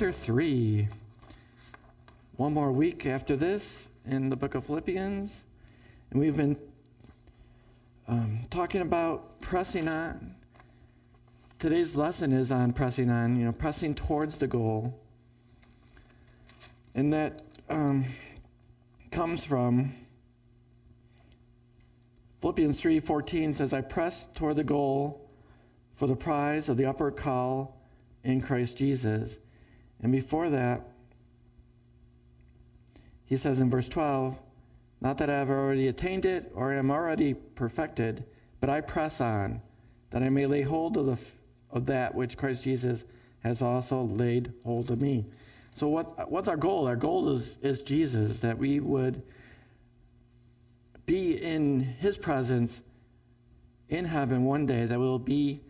Chapter 3. One more week after this in the book of Philippians. And we've been um, talking about pressing on. Today's lesson is on pressing on, you know, pressing towards the goal. And that um, comes from Philippians 3:14 says, "I press toward the goal for the prize of the upward call in Christ Jesus." And before that, he says in verse 12, Not that I have already attained it or am already perfected, but I press on, that I may lay hold of, the, of that which Christ Jesus has also laid hold of me. So what, what's our goal? Our goal is, is Jesus, that we would be in his presence in heaven one day, that we'll be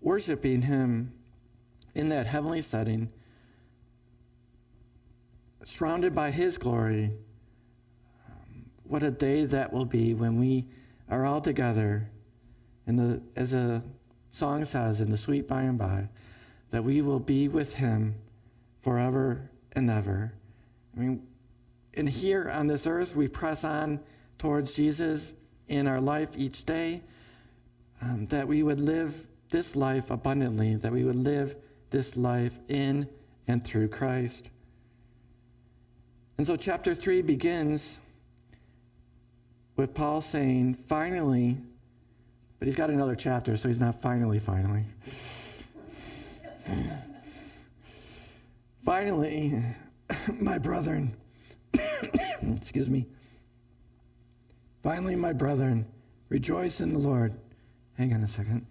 worshiping him in that heavenly setting, surrounded by His glory. What a day that will be when we are all together, in the, as a song says, in the sweet by and by, that we will be with Him forever and ever. I mean, and here on this earth, we press on towards Jesus in our life each day, um, that we would live this life abundantly, that we would live this life in and through Christ. And so, chapter 3 begins with Paul saying, finally, but he's got another chapter, so he's not finally, finally. finally, my brethren, excuse me. Finally, my brethren, rejoice in the Lord. Hang on a second.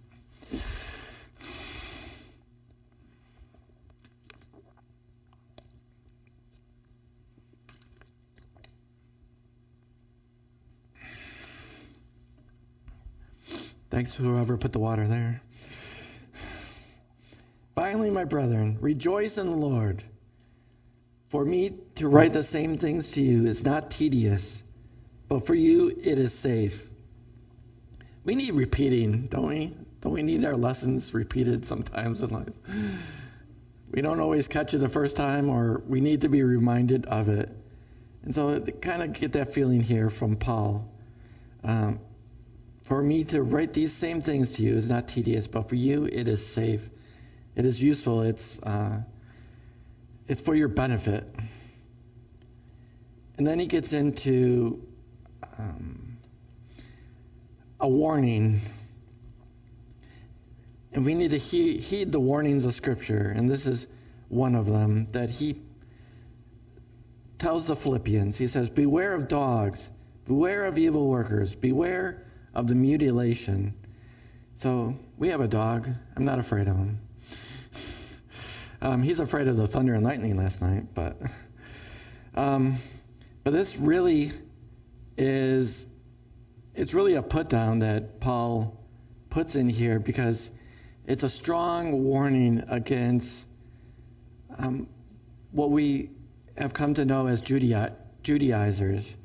Whoever put the water there. Finally, my brethren, rejoice in the Lord. For me to write the same things to you is not tedious, but for you it is safe. We need repeating, don't we? Don't we need our lessons repeated sometimes in life? We don't always catch it the first time, or we need to be reminded of it. And so, kind of get that feeling here from Paul. Um, for me to write these same things to you is not tedious, but for you it is safe. It is useful. It's uh, it's for your benefit. And then he gets into um, a warning. And we need to he- heed the warnings of Scripture. And this is one of them that he tells the Philippians. He says, Beware of dogs, beware of evil workers, beware of the mutilation. So we have a dog. I'm not afraid of him. Um, he's afraid of the thunder and lightning last night, but um, but this really is it's really a put down that Paul puts in here because it's a strong warning against um, what we have come to know as Judaizers.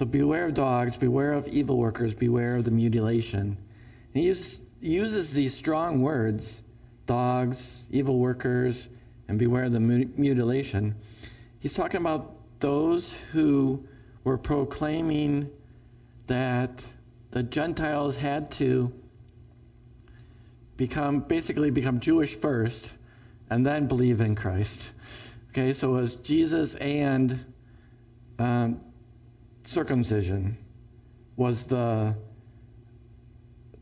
So beware of dogs, beware of evil workers, beware of the mutilation. And he uses, uses these strong words dogs, evil workers, and beware of the mutilation. He's talking about those who were proclaiming that the Gentiles had to become basically become Jewish first and then believe in Christ. Okay, so it was Jesus and um, circumcision was the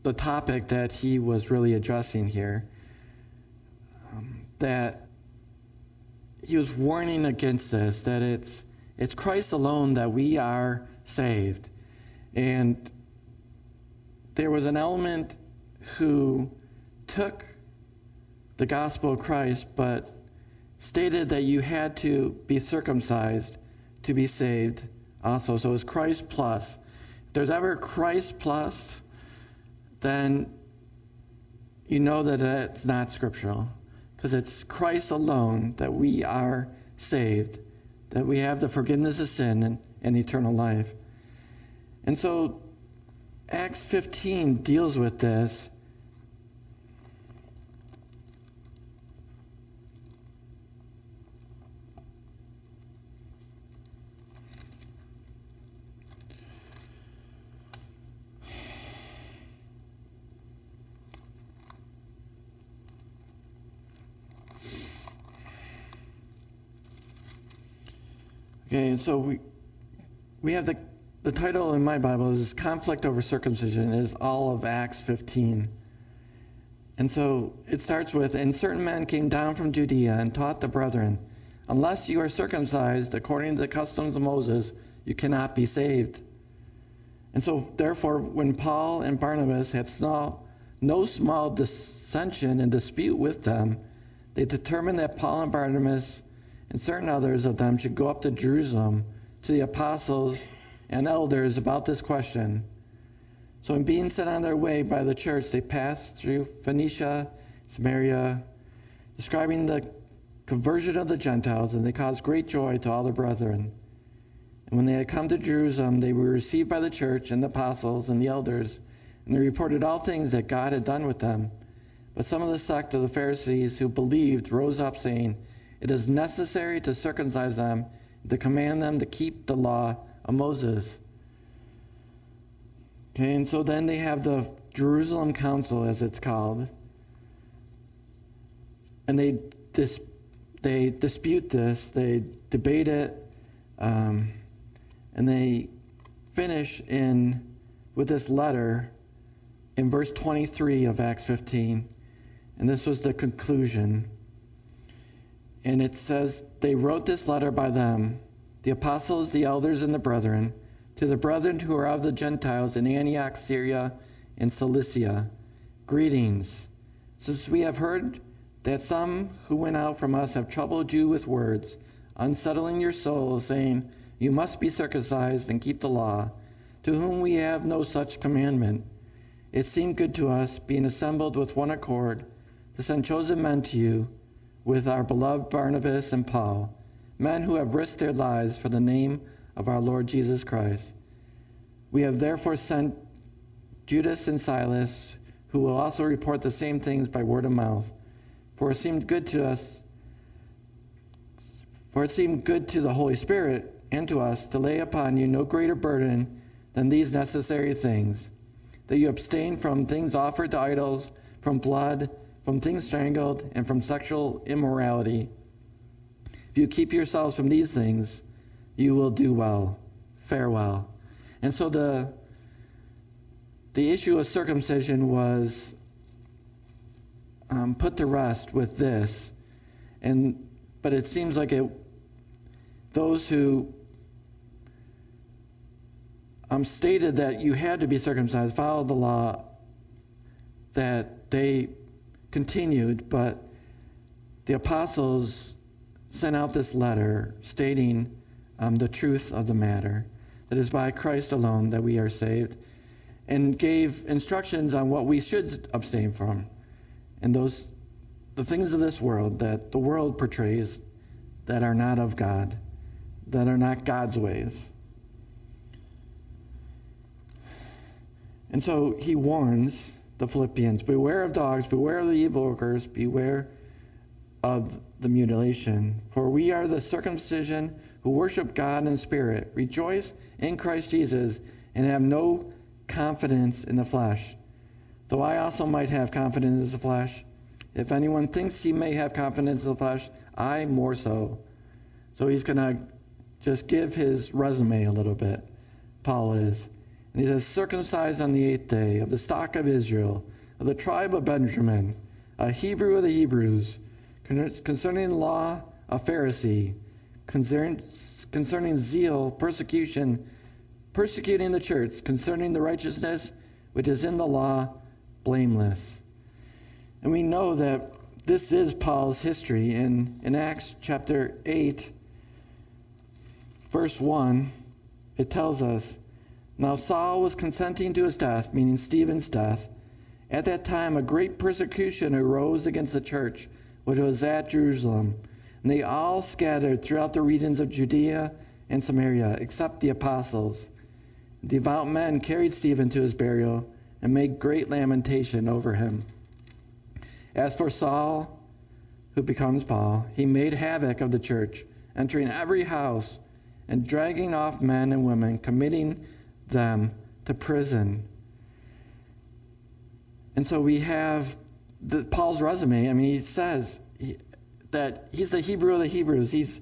the topic that he was really addressing here. Um, that he was warning against this, that it's it's Christ alone that we are saved. And there was an element who took the gospel of Christ, but stated that you had to be circumcised to be saved also. So it's Christ plus. If there's ever Christ plus, then you know that it's not scriptural. Because it's Christ alone that we are saved, that we have the forgiveness of sin and, and eternal life. And so Acts 15 deals with this Okay, and so we we have the the title in my Bible is Conflict Over Circumcision is all of Acts 15. And so it starts with, And certain men came down from Judea and taught the brethren, Unless you are circumcised according to the customs of Moses, you cannot be saved. And so, therefore, when Paul and Barnabas had small, no small dissension and dispute with them, they determined that Paul and Barnabas and certain others of them should go up to Jerusalem to the apostles and elders about this question. So, in being sent on their way by the church, they passed through Phoenicia, Samaria, describing the conversion of the Gentiles, and they caused great joy to all the brethren. And when they had come to Jerusalem, they were received by the church and the apostles and the elders, and they reported all things that God had done with them. But some of the sect of the Pharisees who believed rose up, saying, It is necessary to circumcise them, to command them to keep the law of Moses. Okay, and so then they have the Jerusalem Council, as it's called, and they dis- they dispute this, they debate it, um, and they finish in with this letter in verse 23 of Acts 15, and this was the conclusion. And it says they wrote this letter by them the apostles, the elders, and the brethren, to the brethren who are of the Gentiles in Antioch, Syria, and Cilicia, greetings. Since we have heard that some who went out from us have troubled you with words, unsettling your souls, saying, You must be circumcised and keep the law, to whom we have no such commandment. It seemed good to us, being assembled with one accord, to send chosen men to you, with our beloved Barnabas and Paul men who have risked their lives for the name of our Lord Jesus Christ. We have therefore sent Judas and Silas, who will also report the same things by word of mouth. For it seemed good to us, for it seemed good to the Holy Spirit and to us to lay upon you no greater burden than these necessary things that you abstain from things offered to idols, from blood, from things strangled, and from sexual immorality. If you keep yourselves from these things, you will do well. Farewell. And so the the issue of circumcision was um, put to rest with this, and but it seems like it those who um, stated that you had to be circumcised, followed the law, that they continued, but the apostles sent out this letter stating um, the truth of the matter that is by Christ alone that we are saved, and gave instructions on what we should abstain from, and those the things of this world that the world portrays that are not of God, that are not God's ways. And so he warns the Philippians Beware of dogs, beware of the evil workers, beware of the mutilation. For we are the circumcision who worship God in spirit, rejoice in Christ Jesus, and have no confidence in the flesh. Though I also might have confidence in the flesh. If anyone thinks he may have confidence in the flesh, I more so. So he's going to just give his resume a little bit. Paul is. And he says, circumcised on the eighth day, of the stock of Israel, of the tribe of Benjamin, a Hebrew of the Hebrews concerning the law, a Pharisee, concerning, zeal, persecution, persecuting the church, concerning the righteousness which is in the law, blameless. And we know that this is Paul's history. In, in Acts chapter 8, verse 1, it tells us Now Saul was consenting to his death, meaning Stephen's death. At that time, a great persecution arose against the church, which was at Jerusalem. And they all scattered throughout the regions of Judea and Samaria, except the apostles. Devout men carried Stephen to his burial and made great lamentation over him. As for Saul, who becomes Paul, he made havoc of the church, entering every house and dragging off men and women, committing them to prison. And so we have the, Paul's resume. I mean, he says he, that he's the Hebrew of the Hebrews. He's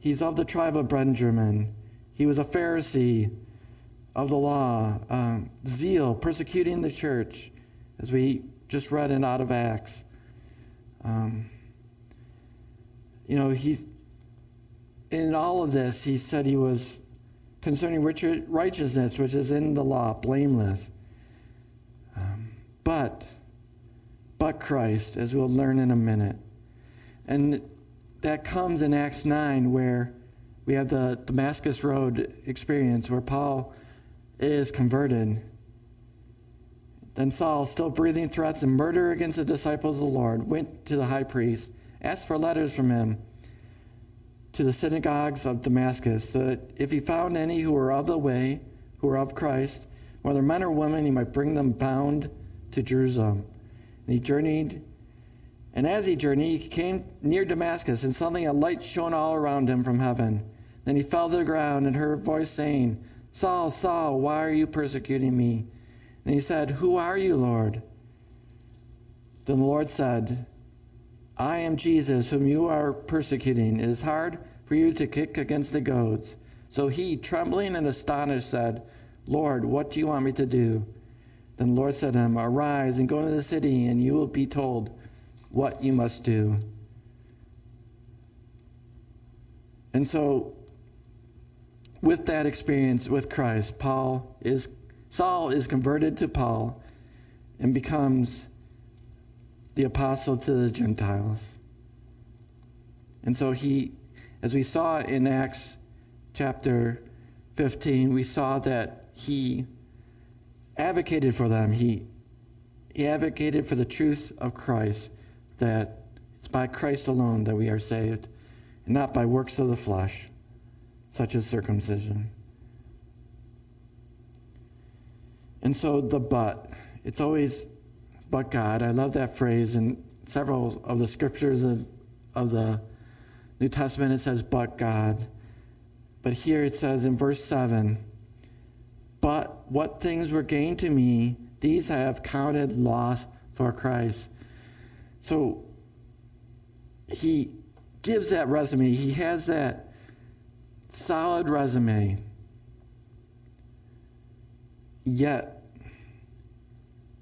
he's of the tribe of Benjamin. He was a Pharisee of the law, um, zeal, persecuting the church, as we just read in out of Acts. Um, you know, he's in all of this. He said he was concerning righteousness, which is in the law, blameless. Um, but, but Christ, as we'll learn in a minute, and that comes in Acts 9, where we have the Damascus Road experience, where Paul is converted. Then Saul, still breathing threats and murder against the disciples of the Lord, went to the high priest, asked for letters from him to the synagogues of Damascus, so that if he found any who were of the way, who were of Christ, whether men or women, he might bring them bound to Jerusalem. And he journeyed, and as he journeyed, he came near Damascus, and suddenly a light shone all around him from heaven. Then he fell to the ground and heard a voice saying, Saul, Saul, why are you persecuting me? And he said, Who are you, Lord? Then the Lord said, I am Jesus, whom you are persecuting. It is hard for you to kick against the goads. So he, trembling and astonished, said, Lord, what do you want me to do? Then the Lord said to him, Arise and go into the city, and you will be told what you must do. And so with that experience with Christ, Paul is Saul is converted to Paul and becomes the apostle to the Gentiles. And so he as we saw in Acts chapter 15, we saw that he advocated for them. He he advocated for the truth of Christ that it's by Christ alone that we are saved, and not by works of the flesh such as circumcision. And so the but, it's always but God. I love that phrase in several of the scriptures of, of the New Testament it says but God. But here it says in verse 7 But what things were gained to me, these I have counted loss for Christ. So he gives that resume. He has that solid resume. Yet,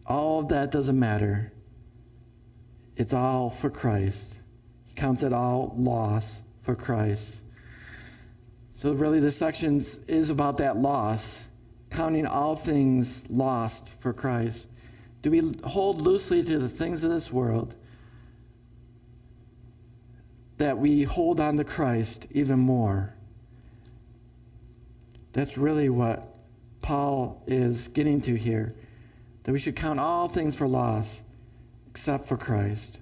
all of that doesn't matter. It's all for Christ. Counts it all loss for Christ. So, really, this section is about that loss, counting all things lost for Christ. Do we hold loosely to the things of this world that we hold on to Christ even more? That's really what Paul is getting to here. That we should count all things for loss except for Christ.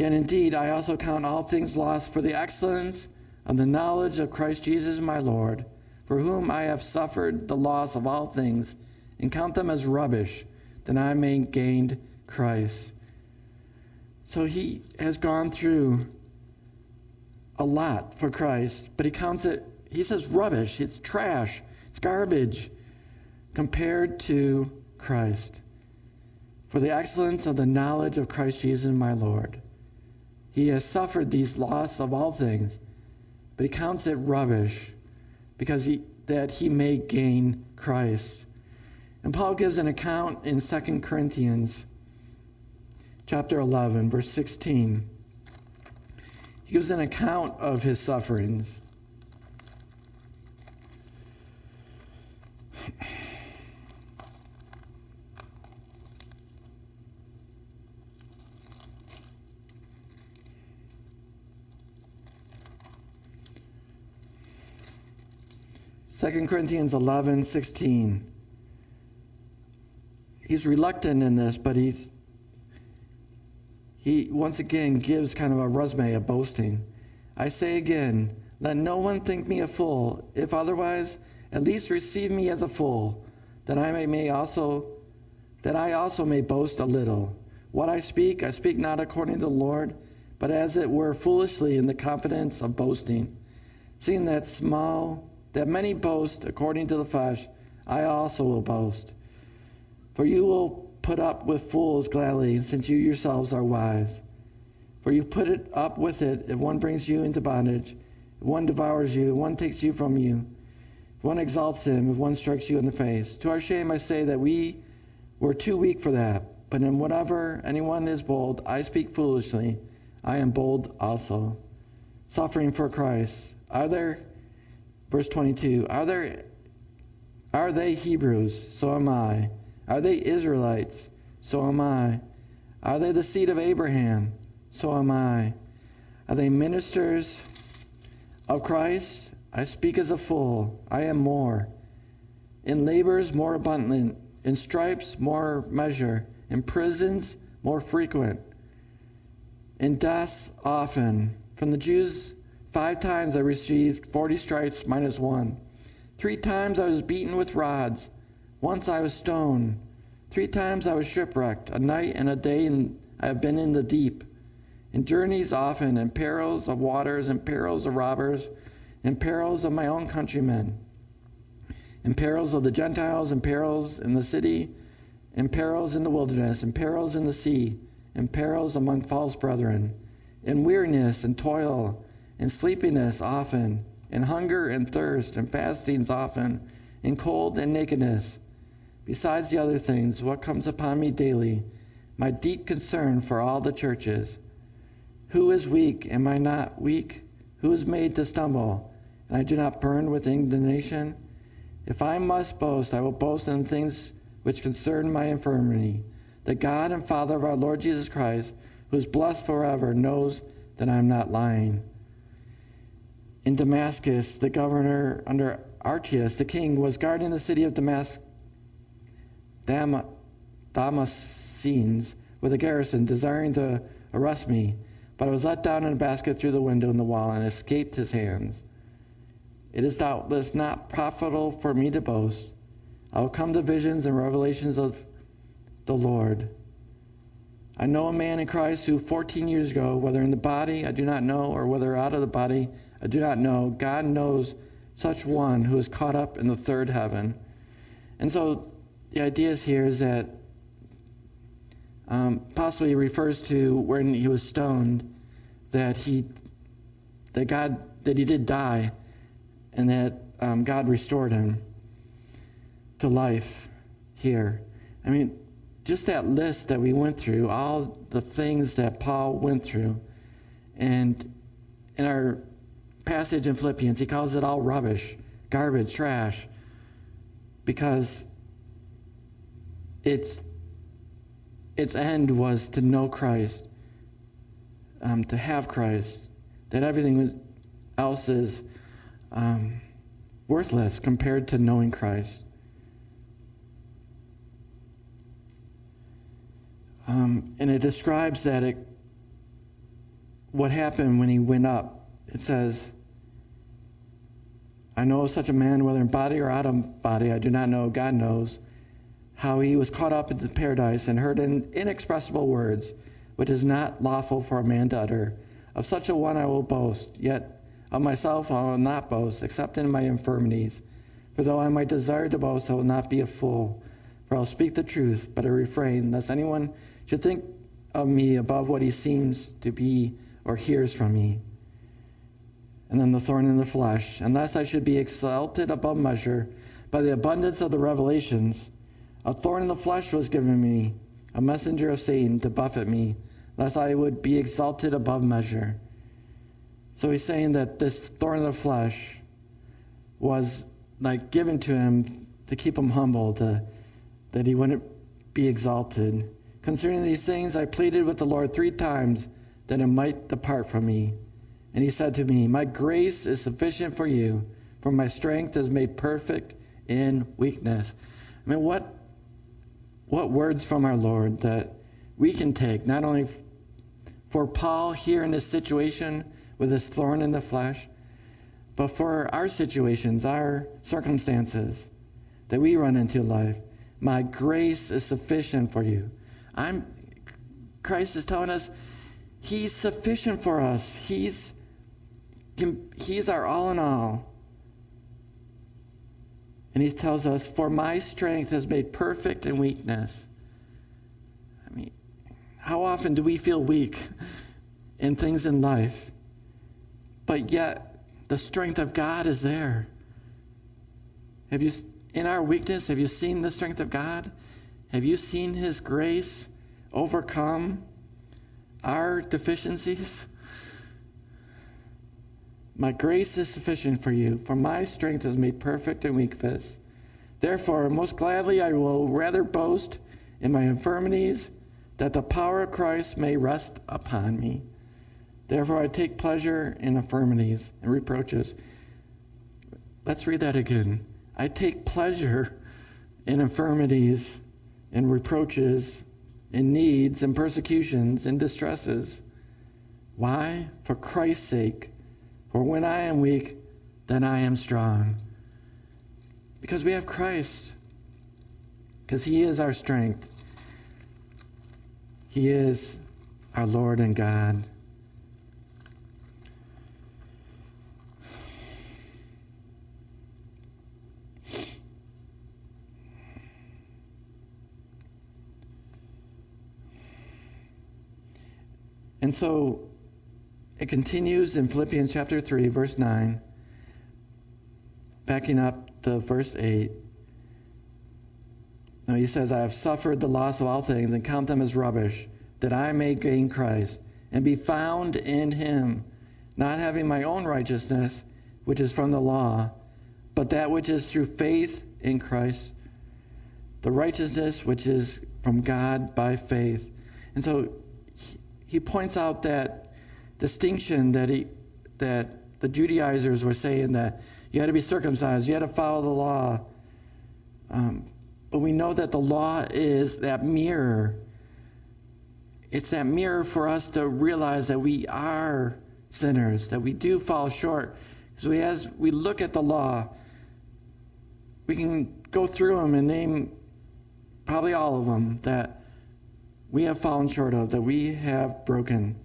Yet indeed, I also count all things lost for the excellence of the knowledge of Christ Jesus my Lord, for whom I have suffered the loss of all things, and count them as rubbish, that I may gain Christ. So he has gone through a lot for Christ, but he counts it he says rubbish, it's trash, it's garbage compared to Christ. For the excellence of the knowledge of Christ Jesus my Lord. He has suffered these loss of all things, but he counts it rubbish because he, that he may gain Christ. And Paul gives an account in 2 Corinthians chapter 11 verse 16. He gives an account of his sufferings. 2 Corinthians 11:16. He's reluctant in this, but he's he once again gives kind of a resume of boasting. I say again, let no one think me a fool, if otherwise, at least receive me as a fool, that I may, may also that I also may boast a little. What I speak, I speak not according to the Lord, but as it were foolishly in the confidence of boasting. Seeing that small that many boast according to the flesh, I also will boast. For you will put up with fools gladly, since you yourselves are wise. For you put it up with it if one brings you into bondage, if one devours you, if one takes you from you, if one exalts him, if one strikes you in the face. To our shame I say that we were too weak for that. But in whatever anyone is bold, I speak foolishly. I am bold also. Suffering for Christ. Are there, verse 22, are there, are they Hebrews? So am I. Are they Israelites? So am I. Are they the seed of Abraham? So am I. Are they ministers of Christ? I speak as a fool. I am more. In labors, more abundant. In stripes, more measure. In prisons, more frequent. In deaths, often. From the Jews, five times I received 40 stripes minus one. Three times I was beaten with rods. Once I was stoned. Three times I was shipwrecked. A night and a day I have been in the deep. In journeys often, in perils of waters, in perils of robbers, in perils of my own countrymen, in perils of the Gentiles, in perils in the city, in perils in the wilderness, in perils in the sea, in perils among false brethren, in weariness and toil, in sleepiness often, in hunger and thirst, in fastings often, in cold and nakedness. Besides the other things, what comes upon me daily, my deep concern for all the churches. Who is weak? Am I not weak? Who is made to stumble? And I do not burn with indignation? If I must boast, I will boast in things which concern my infirmity. The God and Father of our Lord Jesus Christ, who is blessed forever, knows that I am not lying. In Damascus, the governor under Archelaus, the king, was guarding the city of Damascus, Dam- Damascenes with a garrison, desiring to arrest me. But I was let down in a basket through the window in the wall and escaped his hands. It is doubtless not profitable for me to boast. I will come to visions and revelations of the Lord. I know a man in Christ who 14 years ago, whether in the body I do not know, or whether out of the body I do not know, God knows such one who is caught up in the third heaven. And so the idea is here is that um, possibly refers to when he was stoned, that he, that God, that he did die, and that um, God restored him to life here. I mean, just that list that we went through, all the things that Paul went through, and in our passage in Philippians, he calls it all rubbish, garbage, trash, because its its end was to know Christ, um, to have Christ, that everything else is um, worthless compared to knowing Christ. Um, and it describes that it, what happened when he went up. It says, I know such a man, whether in body or out of body, I do not know, God knows, how he was caught up into paradise and heard in inexpressible words, which is not lawful for a man to utter. Of such a one I will boast, yet of myself I will not boast, except in my infirmities. For though I might desire to boast, I will not be a fool. For I'll speak the truth, but I refrain, lest anyone should think of me above what he seems to be or hears from me. And then the thorn in the flesh, unless I should be exalted above measure by the abundance of the revelations. A thorn in the flesh was given me, a messenger of Satan to buffet me, lest I would be exalted above measure. So he's saying that this thorn in the flesh was like given to him to keep him humble, to, that he wouldn't be exalted. Concerning these things, I pleaded with the Lord three times that it might depart from me. And he said to me, My grace is sufficient for you, for my strength is made perfect in weakness. I mean, what what words from our Lord that we can take, not only for Paul here in this situation with this thorn in the flesh, but for our situations, our circumstances that we run into life. My grace is sufficient for you. I'm Christ is telling us he's sufficient for us. He's he's our all in all. And he tells us, For my strength is made perfect in weakness. I mean, how often do we feel weak in things in life? But yet, the strength of God is there. Have you, in our weakness, have you seen the strength of God? Have you seen His grace overcome our deficiencies? My grace is sufficient for you, for my strength is made perfect in weakness. Therefore, most gladly I will rather boast in my infirmities, that the power of Christ may rest upon me. Therefore, I take pleasure in infirmities and reproaches. Let's read that again. I take pleasure in infirmities and reproaches, in needs and persecutions and distresses. Why? For Christ's sake. For when I am weak, then I am strong. Because we have Christ. Because He is our strength. He is our Lord and God. And so it continues in Philippians chapter 3, verse 9, backing up to verse 8. Now he says, I have suffered the loss of all things and count them as rubbish, that I may gain Christ and be found in him, not having my own righteousness, which is from the law, but that which is through faith in Christ, the righteousness which is from God by faith. And so he points out that distinction that he that the Judaizers were saying that you had to be circumcised, you had to follow the law. Um, but we know that the law is that mirror. It's that mirror for us to realize that we are sinners, that we do fall short. So we, as we look at the law, we can go through them and name probably all of them that we have fallen short of, that we have broken.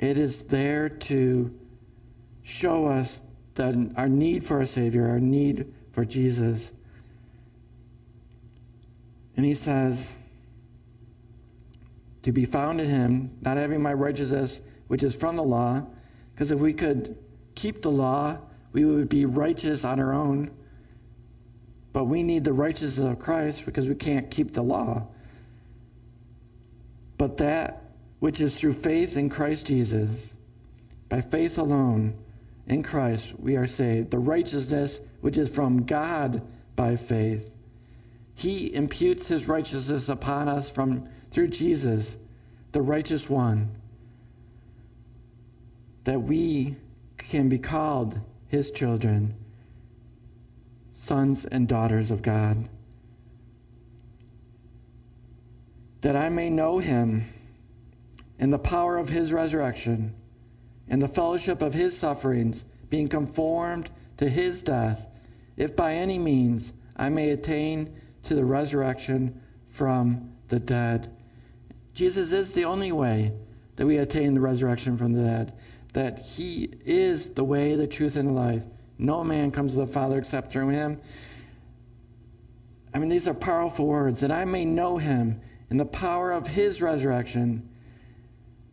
It is there to show us that our need for a Savior, our need for Jesus. And he says, to be found in him, not having my righteousness, which is from the law, because if we could keep the law, we would be righteous on our own. But we need the righteousness of Christ because we can't keep the law. But that which is through faith in Christ Jesus. By faith alone in Christ we are saved. The righteousness which is from God by faith. He imputes his righteousness upon us from through Jesus, the righteous one, that we can be called his children, sons and daughters of God. That I may know him and the power of his resurrection, and the fellowship of his sufferings, being conformed to his death, if by any means I may attain to the resurrection from the dead. Jesus is the only way that we attain the resurrection from the dead, that he is the way, the truth, and the life. No man comes to the Father except through him. I mean, these are powerful words, that I may know him in the power of his resurrection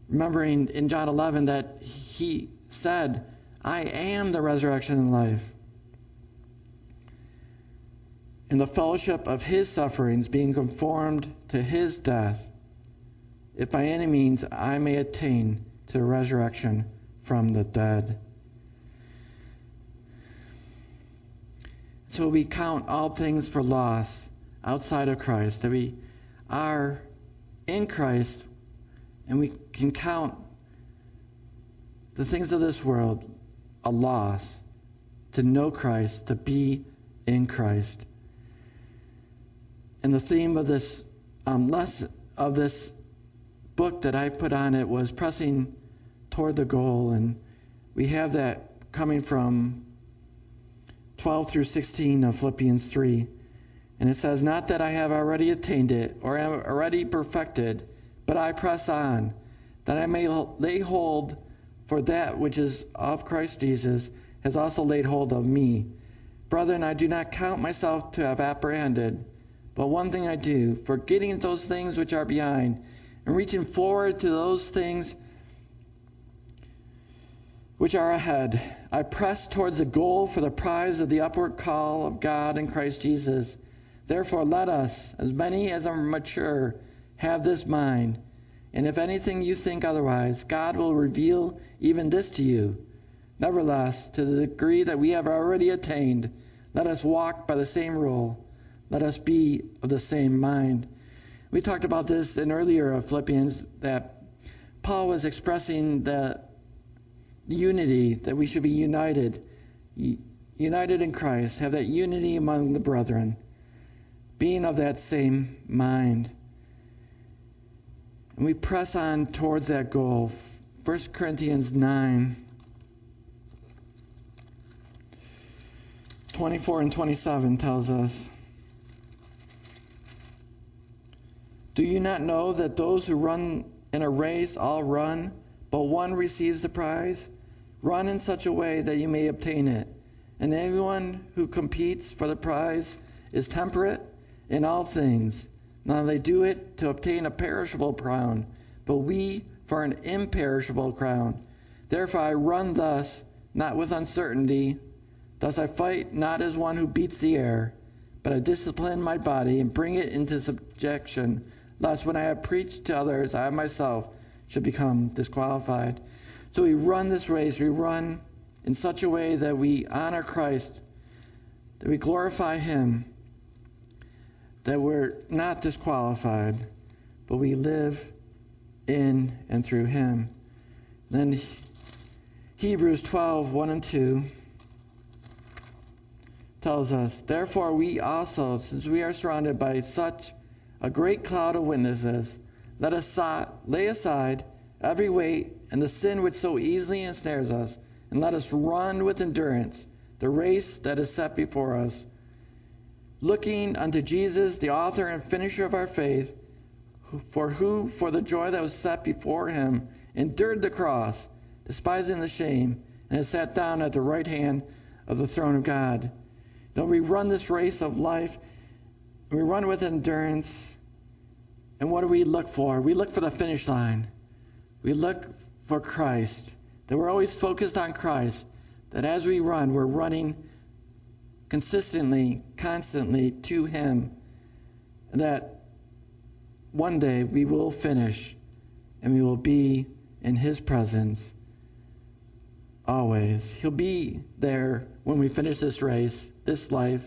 remembering in John 11 that he said, I am the resurrection and life. In the fellowship of his sufferings, being conformed to his death, if by any means I may attain to resurrection from the dead. So we count all things for loss outside of Christ, that we are in Christ and we can count the things of this world a loss to know Christ, to be in Christ. And the theme of this um, lesson, of this book that I put on it was pressing toward the goal, and we have that coming from 12 through 16 of Philippians 3. And it says, Not that I have already attained it or am already perfected, but I press on, that I may lay hold for that which is of Christ Jesus has also laid hold of me. Brethren, I do not count myself to have apprehended, but one thing I do, forgetting those things which are behind, and reaching forward to those things which are ahead. I press towards the goal for the prize of the upward call of God in Christ Jesus. Therefore, let us, as many as are mature, have this mind. And if anything you think otherwise, God will reveal even this to you. Nevertheless, to the degree that we have already attained, let us walk by the same rule. Let us be of the same mind. We talked about this in earlier of Philippians that Paul was expressing the unity, that we should be united, united in Christ, have that unity among the brethren, being of that same mind. And we press on towards that goal. 1 Corinthians 9. 24 and 27 tells us Do you not know that those who run in a race all run, but one receives the prize? Run in such a way that you may obtain it. And everyone who competes for the prize is temperate in all things. Now they do it to obtain a perishable crown, but we for an imperishable crown. Therefore I run thus, not with uncertainty. Thus I fight not as one who beats the air, but I discipline my body and bring it into subjection, lest when I have preached to others, I myself should become disqualified. So we run this race, we run in such a way that we honor Christ, that we glorify Him, that we're not disqualified, but we live in and through Him. Then Hebrews 12, 1 and 2 tells us, Therefore we also, since we are surrounded by such a great cloud of witnesses, let us lay aside every weight and the sin which so easily ensnares us, and let us run with endurance the race that is set before us, looking unto Jesus, the author and finisher of our faith, for who, for the joy that was set before him, endured the cross, despising the shame, and has sat down at the right hand of the throne of God. Though we run this race of life, we run with endurance, and what do we look for? We look for the finish line. We look for Christ, that we're always focused on Christ, that as we run, we're running consistently, constantly to Him, that one day we will finish and we will be in His presence always. He'll be there when we finish this race, this life,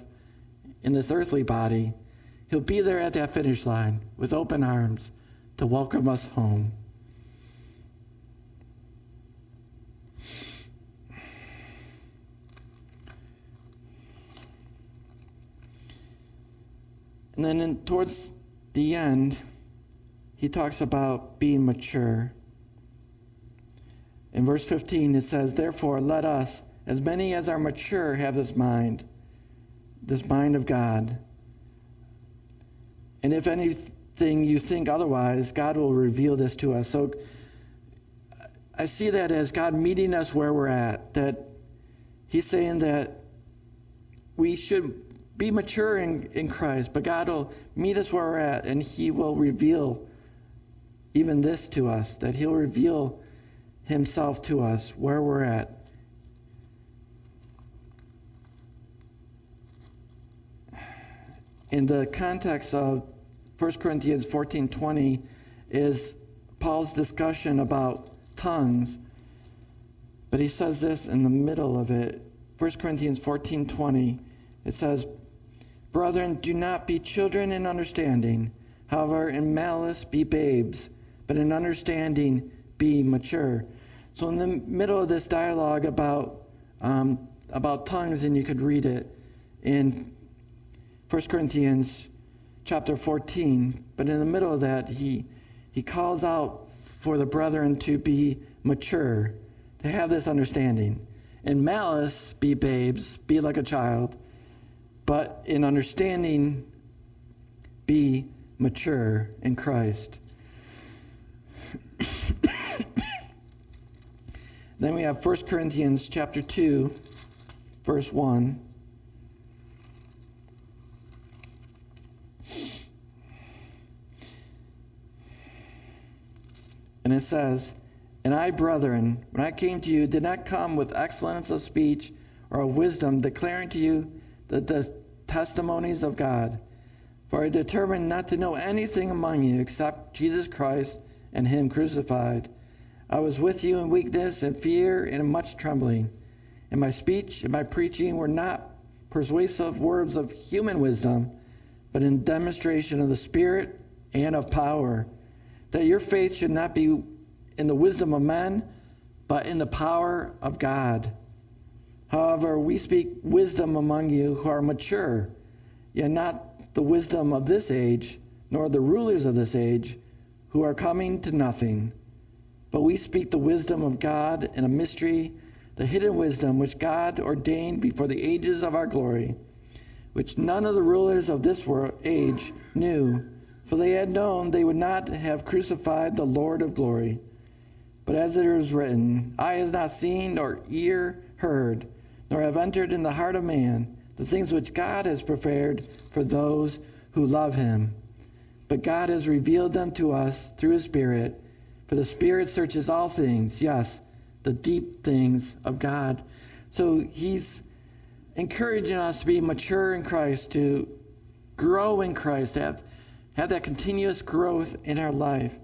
in this earthly body. He'll be there at that finish line with open arms to welcome us home. And then in, towards the end, he talks about being mature. In verse 15, it says, Therefore, let us, as many as are mature, have this mind, this mind of God. And if anything you think otherwise, God will reveal this to us. So I see that as God meeting us where we're at, that He's saying that we should be mature in, in Christ, but God will meet us where we're at, and He will reveal even this to us, that He'll reveal Himself to us where we're at. In the context of 1 Corinthians 14:20 is Paul's discussion about tongues. But he says this in the middle of it. 1 Corinthians 14:20 it says Brethren, do not be children in understanding. However, in malice be babes, but in understanding be mature. So, in the middle of this dialogue about um, about tongues, and you could read it in 1 Corinthians chapter 14. But in the middle of that, he, he calls out for the brethren to be mature, to have this understanding. In malice, be babes, be like a child, but in understanding, be mature in Christ. then we have 1 Corinthians chapter 2, verse 1. And it says, And I, brethren, when I came to you, did not come with excellence of speech or of wisdom, declaring to you the, the testimonies of God. For I determined not to know anything among you except Jesus Christ and Him crucified. I was with you in weakness and fear and in much trembling. And my speech and my preaching were not persuasive words of human wisdom, but in demonstration of the Spirit and of power that your faith should not be in the wisdom of men, but in the power of God. However, we speak wisdom among you who are mature, yet not the wisdom of this age, nor the rulers of this age, who are coming to nothing. But we speak the wisdom of God in a mystery, the hidden wisdom which God ordained before the ages of our glory, which none of the rulers of this world, age knew. For they had known they would not have crucified the Lord of glory. But as it is written, Eye has not seen, nor ear heard, nor have entered in the heart of man the things which God has prepared for those who love him. But God has revealed them to us through his Spirit. For the Spirit searches all things, yes, the deep things of God. So he's encouraging us to be mature in Christ, to grow in Christ, to have have that continuous growth in our life,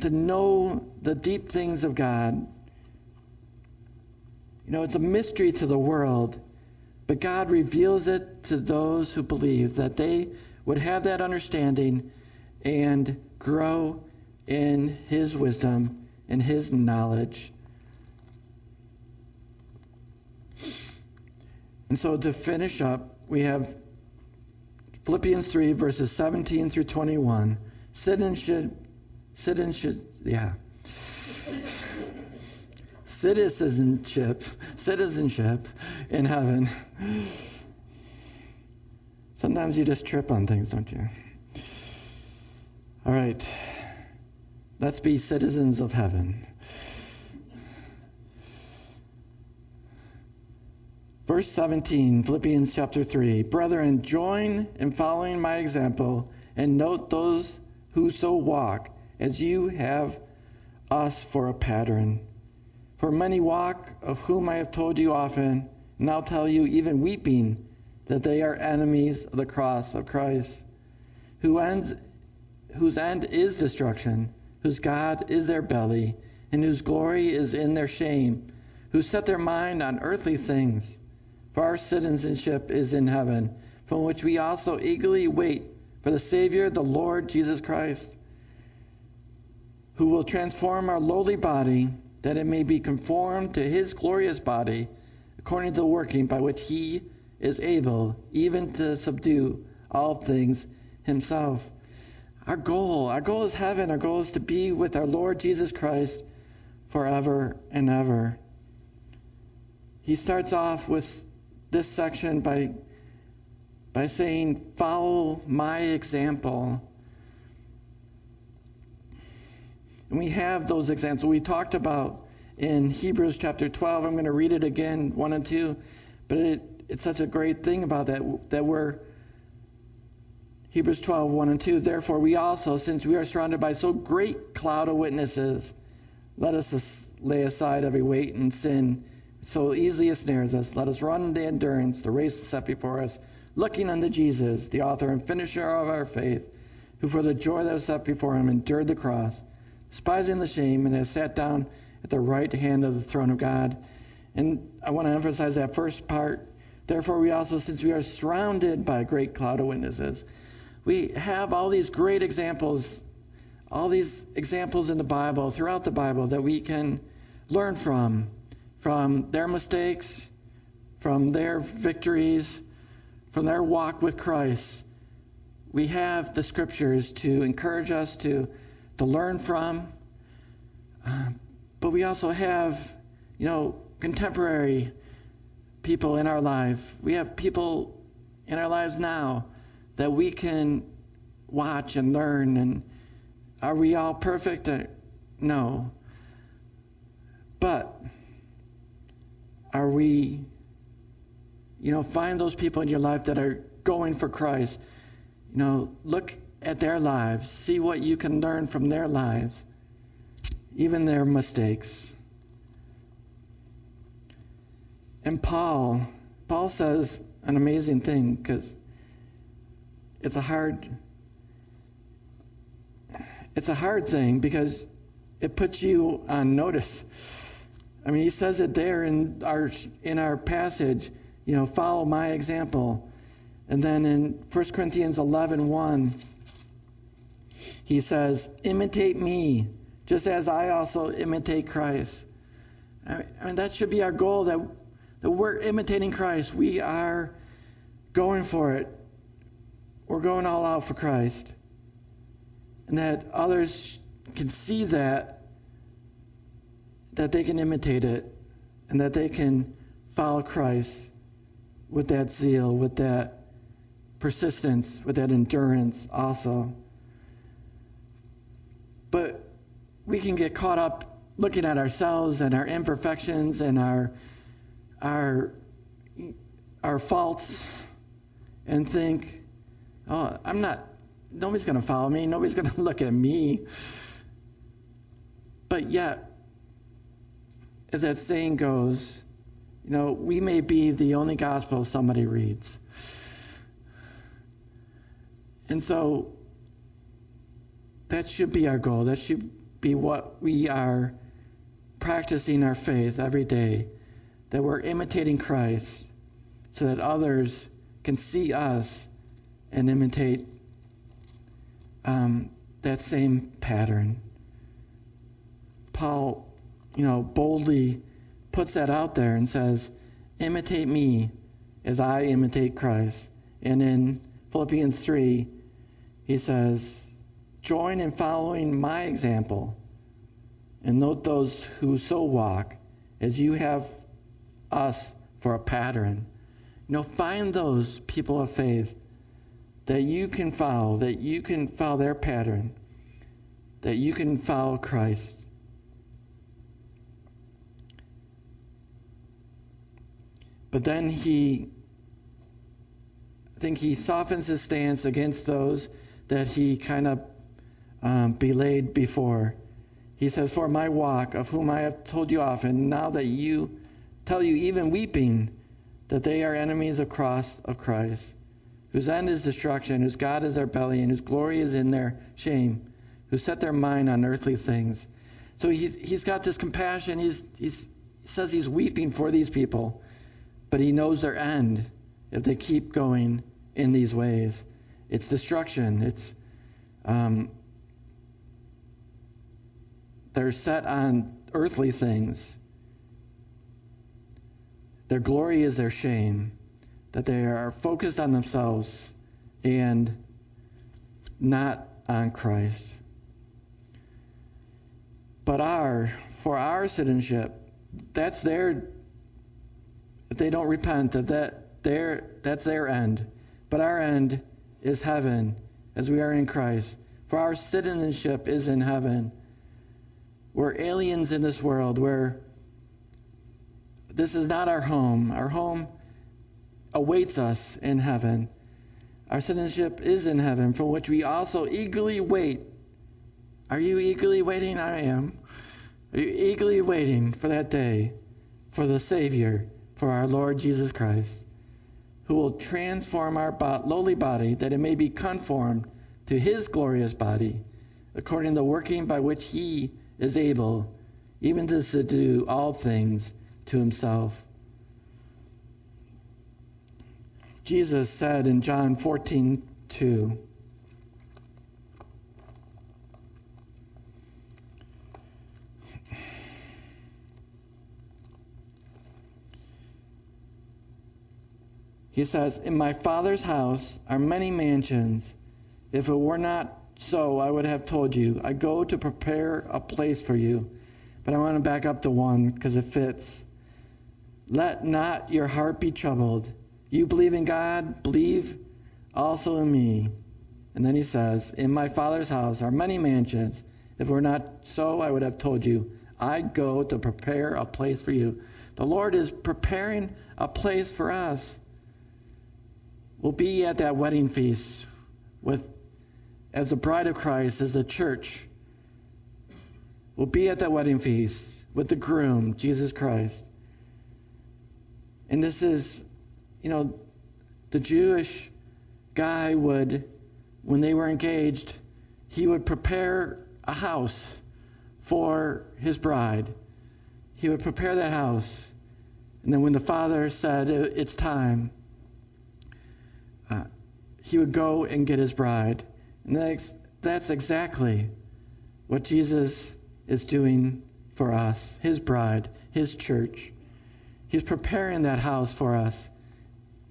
to know the deep things of God. You know, it's a mystery to the world, but God reveals it to those who believe that they would have that understanding and grow in His wisdom and His knowledge. And so to finish up, we have Philippians 3, verses 17 through 21. Citizenship, citizenship, yeah. Citizenship, citizenship in heaven. Sometimes you just trip on things, don't you? All right. Let's be citizens of heaven. Verse 17, Philippians chapter 3. Brethren, join in following my example and note those who so walk as you have us for a pattern. For many walk, of whom I have told you often, I'll tell you even weeping, that they are enemies of the cross of Christ, who ends, whose end is destruction, whose God is their belly, and whose glory is in their shame, who set their mind on earthly things. For our citizenship is in heaven, from which we also eagerly wait for the Savior, the Lord Jesus Christ, who will transform our lowly body, that it may be conformed to his glorious body, according to the working by which he is able even to subdue all things himself. Our goal, our goal is heaven. Our goal is to be with our Lord Jesus Christ forever and ever. He starts off with this section by, by saying, Follow my example. And we have those examples. We talked about in Hebrews chapter 12. I'm going to read it again, 1 and 2. But it, it's such a great thing about that, that we're. Hebrews 12, 1 and 2. Therefore, we also, since we are surrounded by so great cloud of witnesses, let us lay aside every weight and sin so easily ensnares us. Let us run the endurance, the race set before us, looking unto Jesus, the author and finisher of our faith, who for the joy that was set before him endured the cross, despising the shame, and has sat down at the right hand of the throne of God. And I want to emphasize that first part. Therefore, we also, since we are surrounded by a great cloud of witnesses, we have all these great examples, all these examples in the Bible, throughout the Bible, that we can learn from from their mistakes, from their victories, from their walk with Christ. We have the scriptures to encourage us to, to learn from, uh, but we also have, you know, contemporary people in our life. We have people in our lives now that we can watch and learn. And are we all perfect? Uh, no. But are we, you know, find those people in your life that are going for Christ. You know, look at their lives, see what you can learn from their lives, even their mistakes. And Paul, Paul says an amazing thing because it's a hard it's a hard thing because it puts you on notice. I mean, he says it there in our in our passage, you know, follow my example. And then in 1 Corinthians 11:1, he says, imitate me, just as I also imitate Christ. I mean, that should be our goal that, that we're imitating Christ. We are going for it. We're going all out for Christ. And that others can see that that they can imitate it and that they can follow Christ with that zeal, with that persistence, with that endurance also. But we can get caught up looking at ourselves and our imperfections and our our our faults and think, oh, I'm not nobody's going to follow me, nobody's going to look at me. But yet as that saying goes, you know, we may be the only gospel somebody reads. And so that should be our goal. That should be what we are practicing our faith every day. That we're imitating Christ so that others can see us and imitate um, that same pattern. Paul you know, boldly puts that out there and says, imitate me as I imitate Christ. And in Philippians 3, he says, join in following my example and note those who so walk as you have us for a pattern. You know, find those people of faith that you can follow, that you can follow their pattern, that you can follow Christ. But then he, I think he softens his stance against those that he kind of um, belayed before. He says, For my walk, of whom I have told you often, now that you tell you even weeping, that they are enemies of cross of Christ, whose end is destruction, whose God is their belly, and whose glory is in their shame, who set their mind on earthly things. So he's, he's got this compassion. He's, he's, he says he's weeping for these people but he knows their end if they keep going in these ways. It's destruction. It's um, they're set on earthly things. Their glory is their shame, that they are focused on themselves and not on Christ. But our, for our citizenship, that's their if they don't repent, that, that their, that's their end. But our end is heaven, as we are in Christ. For our citizenship is in heaven. We're aliens in this world where this is not our home. Our home awaits us in heaven. Our citizenship is in heaven, for which we also eagerly wait. Are you eagerly waiting? I am. Are you eagerly waiting for that day, for the Savior? for our Lord Jesus Christ, who will transform our lowly body that it may be conformed to his glorious body, according to the working by which he is able even to subdue all things to himself. Jesus said in John 14, 2, He says, In my Father's house are many mansions. If it were not so, I would have told you. I go to prepare a place for you. But I want to back up to one because it fits. Let not your heart be troubled. You believe in God, believe also in me. And then he says, In my Father's house are many mansions. If it were not so, I would have told you. I go to prepare a place for you. The Lord is preparing a place for us. We'll be at that wedding feast with as the bride of Christ, as the church. We'll be at that wedding feast with the groom, Jesus Christ. And this is, you know, the Jewish guy would, when they were engaged, he would prepare a house for his bride. He would prepare that house. And then when the father said, It's time, uh, he would go and get his bride. That's, that's exactly what Jesus is doing for us, his bride, his church. He's preparing that house for us.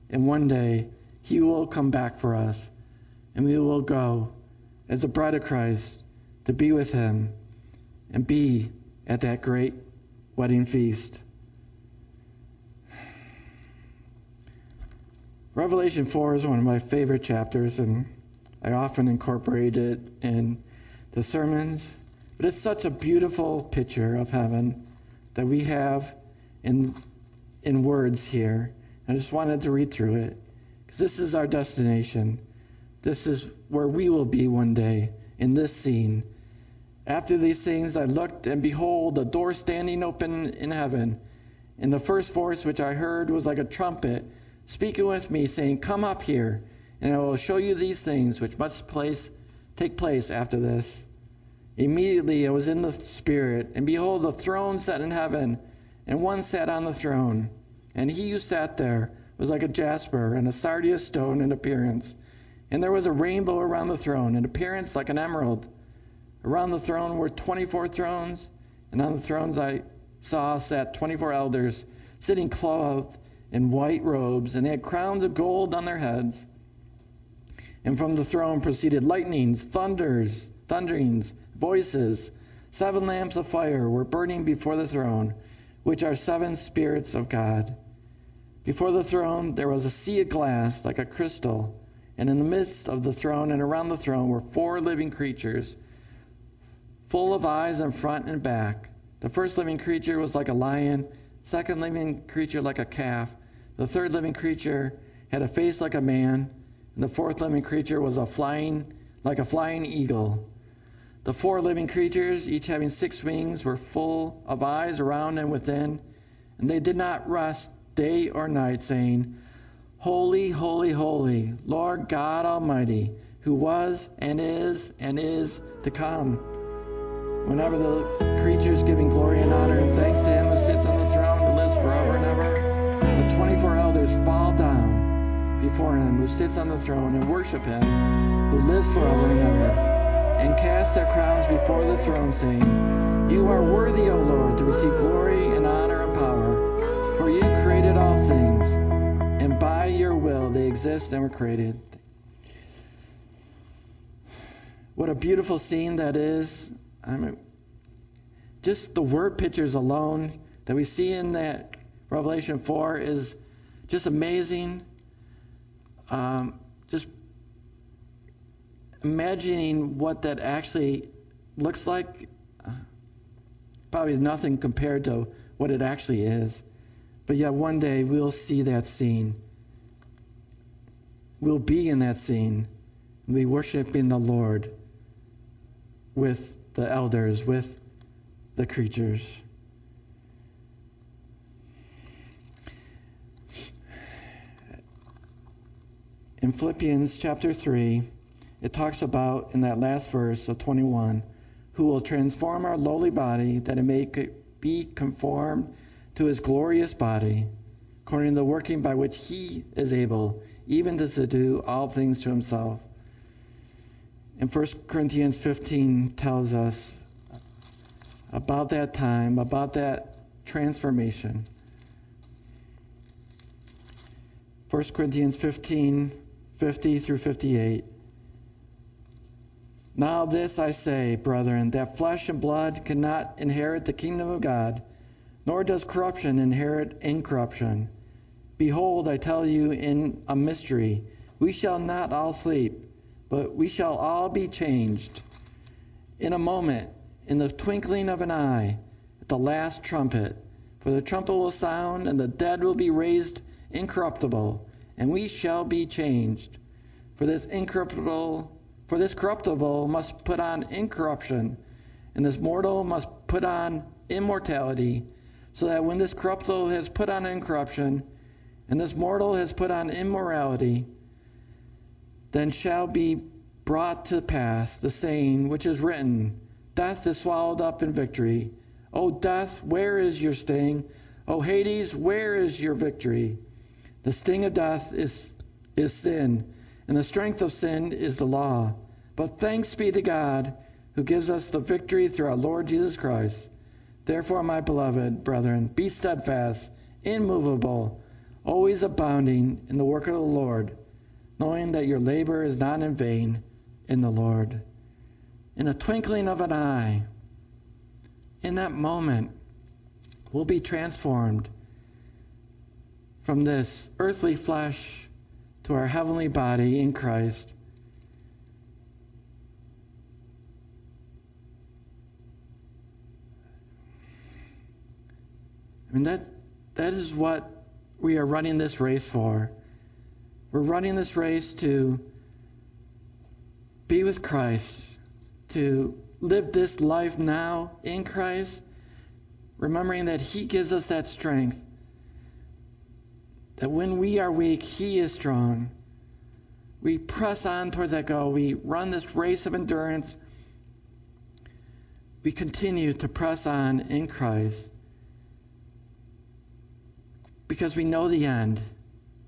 And one day, he will come back for us. And we will go as the bride of Christ to be with him and be at that great wedding feast. Revelation 4 is one of my favorite chapters, and I often incorporate it in the sermons. But it's such a beautiful picture of heaven that we have in, in words here. I just wanted to read through it this is our destination. This is where we will be one day in this scene. After these things, I looked, and behold, a door standing open in heaven. And the first voice which I heard was like a trumpet speaking with me, saying, Come up here and I will show you these things which must place, take place after this. Immediately I was in the Spirit, and behold, a throne set in heaven, and one sat on the throne. And he who sat there was like a jasper and a sardius stone in appearance. And there was a rainbow around the throne, in appearance like an emerald. Around the throne were 24 thrones, and on the thrones I saw sat 24 elders, sitting clothed in white robes, and they had crowns of gold on their heads. And from the throne proceeded lightnings, thunders, thunderings, voices. Seven lamps of fire were burning before the throne, which are seven spirits of God. Before the throne there was a sea of glass like a crystal, and in the midst of the throne and around the throne were four living creatures, full of eyes in front and back. The first living creature was like a lion, second living creature like a calf, the third living creature had a face like a man and the fourth living creature was a flying like a flying eagle. The four living creatures, each having six wings, were full of eyes around and within, and they did not rest day or night, saying, Holy, holy, holy, Lord God Almighty, who was and is and is to come. Whenever the creatures giving him who sits on the throne and worship him who lives forever and ever, and cast their crowns before the throne, saying, You are worthy, O Lord, to receive glory and honor and power, for you created all things, and by your will they exist and were created. What a beautiful scene that is. I mean, just the word pictures alone that we see in that Revelation 4 is just amazing um, just imagining what that actually looks like uh, probably nothing compared to what it actually is. But yet one day we'll see that scene. We'll be in that scene. We'll be worshiping the Lord with the elders, with the creatures. In Philippians chapter 3, it talks about in that last verse of 21, who will transform our lowly body that it may be conformed to his glorious body, according to the working by which he is able even to subdue all things to himself. And 1 Corinthians 15 tells us about that time, about that transformation. 1 Corinthians 15 50 through 58. Now, this I say, brethren, that flesh and blood cannot inherit the kingdom of God, nor does corruption inherit incorruption. Behold, I tell you in a mystery, we shall not all sleep, but we shall all be changed. In a moment, in the twinkling of an eye, at the last trumpet. For the trumpet will sound, and the dead will be raised incorruptible, and we shall be changed. For this incorruptible for this corruptible must put on incorruption, and this mortal must put on immortality, so that when this corruptible has put on incorruption, and this mortal has put on immorality, then shall be brought to pass the saying which is written Death is swallowed up in victory. O death, where is your sting? O Hades, where is your victory? The sting of death is, is sin and the strength of sin is the law. But thanks be to God who gives us the victory through our Lord Jesus Christ. Therefore, my beloved brethren, be steadfast, immovable, always abounding in the work of the Lord, knowing that your labor is not in vain in the Lord. In a twinkling of an eye, in that moment, we'll be transformed from this earthly flesh to our heavenly body in Christ. I mean that that is what we are running this race for. We're running this race to be with Christ, to live this life now in Christ, remembering that He gives us that strength that when we are weak, He is strong. We press on towards that goal. We run this race of endurance. We continue to press on in Christ because we know the end.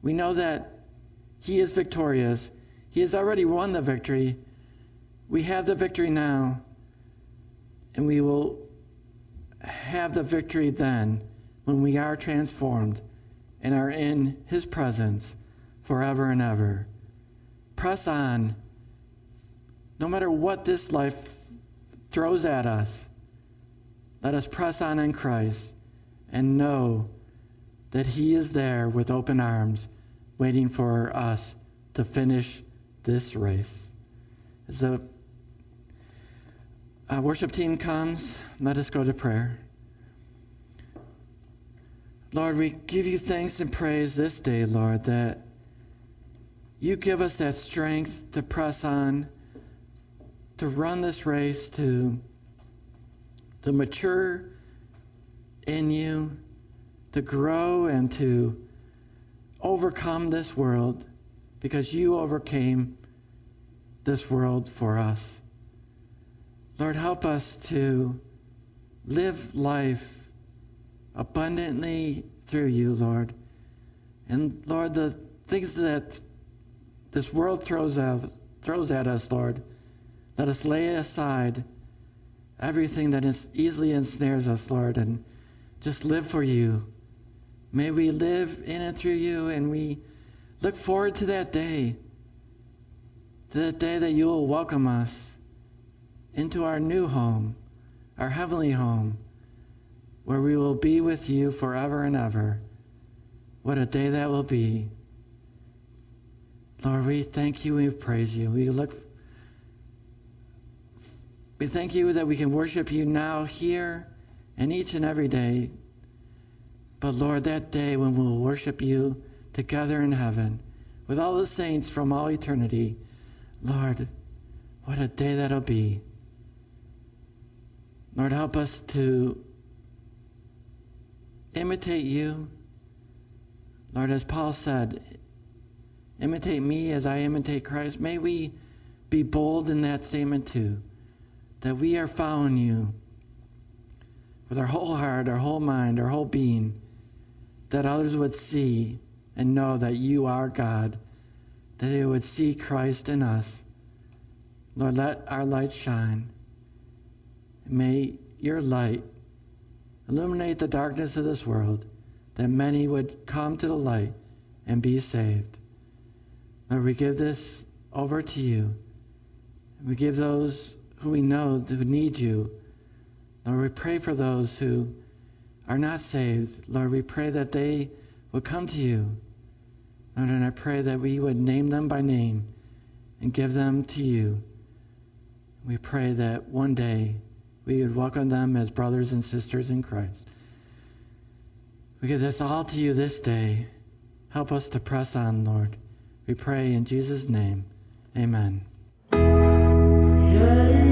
We know that He is victorious. He has already won the victory. We have the victory now, and we will have the victory then when we are transformed and are in His presence forever and ever. Press on. No matter what this life throws at us, let us press on in Christ and know that He is there with open arms, waiting for us to finish this race. As the uh, worship team comes, let us go to prayer. Lord, we give you thanks and praise this day, Lord, that you give us that strength to press on, to run this race, to, to mature in you, to grow and to overcome this world because you overcame this world for us. Lord, help us to live life abundantly through you, Lord. And Lord, the things that this world throws out throws at us, Lord, let us lay aside everything that is easily ensnares us, Lord, and just live for you. May we live in and through you, and we look forward to that day, to that day that you will welcome us into our new home, our heavenly home where we will be with you forever and ever. What a day that will be. Lord, we thank you, we praise you. We look we thank you that we can worship you now here and each and every day. But Lord, that day when we'll worship you together in heaven with all the saints from all eternity, Lord, what a day that'll be. Lord, help us to imitate you. Lord, as Paul said, imitate me as I imitate Christ. May we be bold in that statement too, that we are following you with our whole heart, our whole mind, our whole being, that others would see and know that you are God, that they would see Christ in us. Lord, let our light shine. May your light Illuminate the darkness of this world, that many would come to the light and be saved. Lord, we give this over to you. We give those who we know who need you. Lord, we pray for those who are not saved. Lord, we pray that they would come to you. Lord, and I pray that we would name them by name and give them to you. We pray that one day we would welcome them as brothers and sisters in Christ. We give this all to you this day. Help us to press on, Lord. We pray in Jesus' name. Amen. Yeah.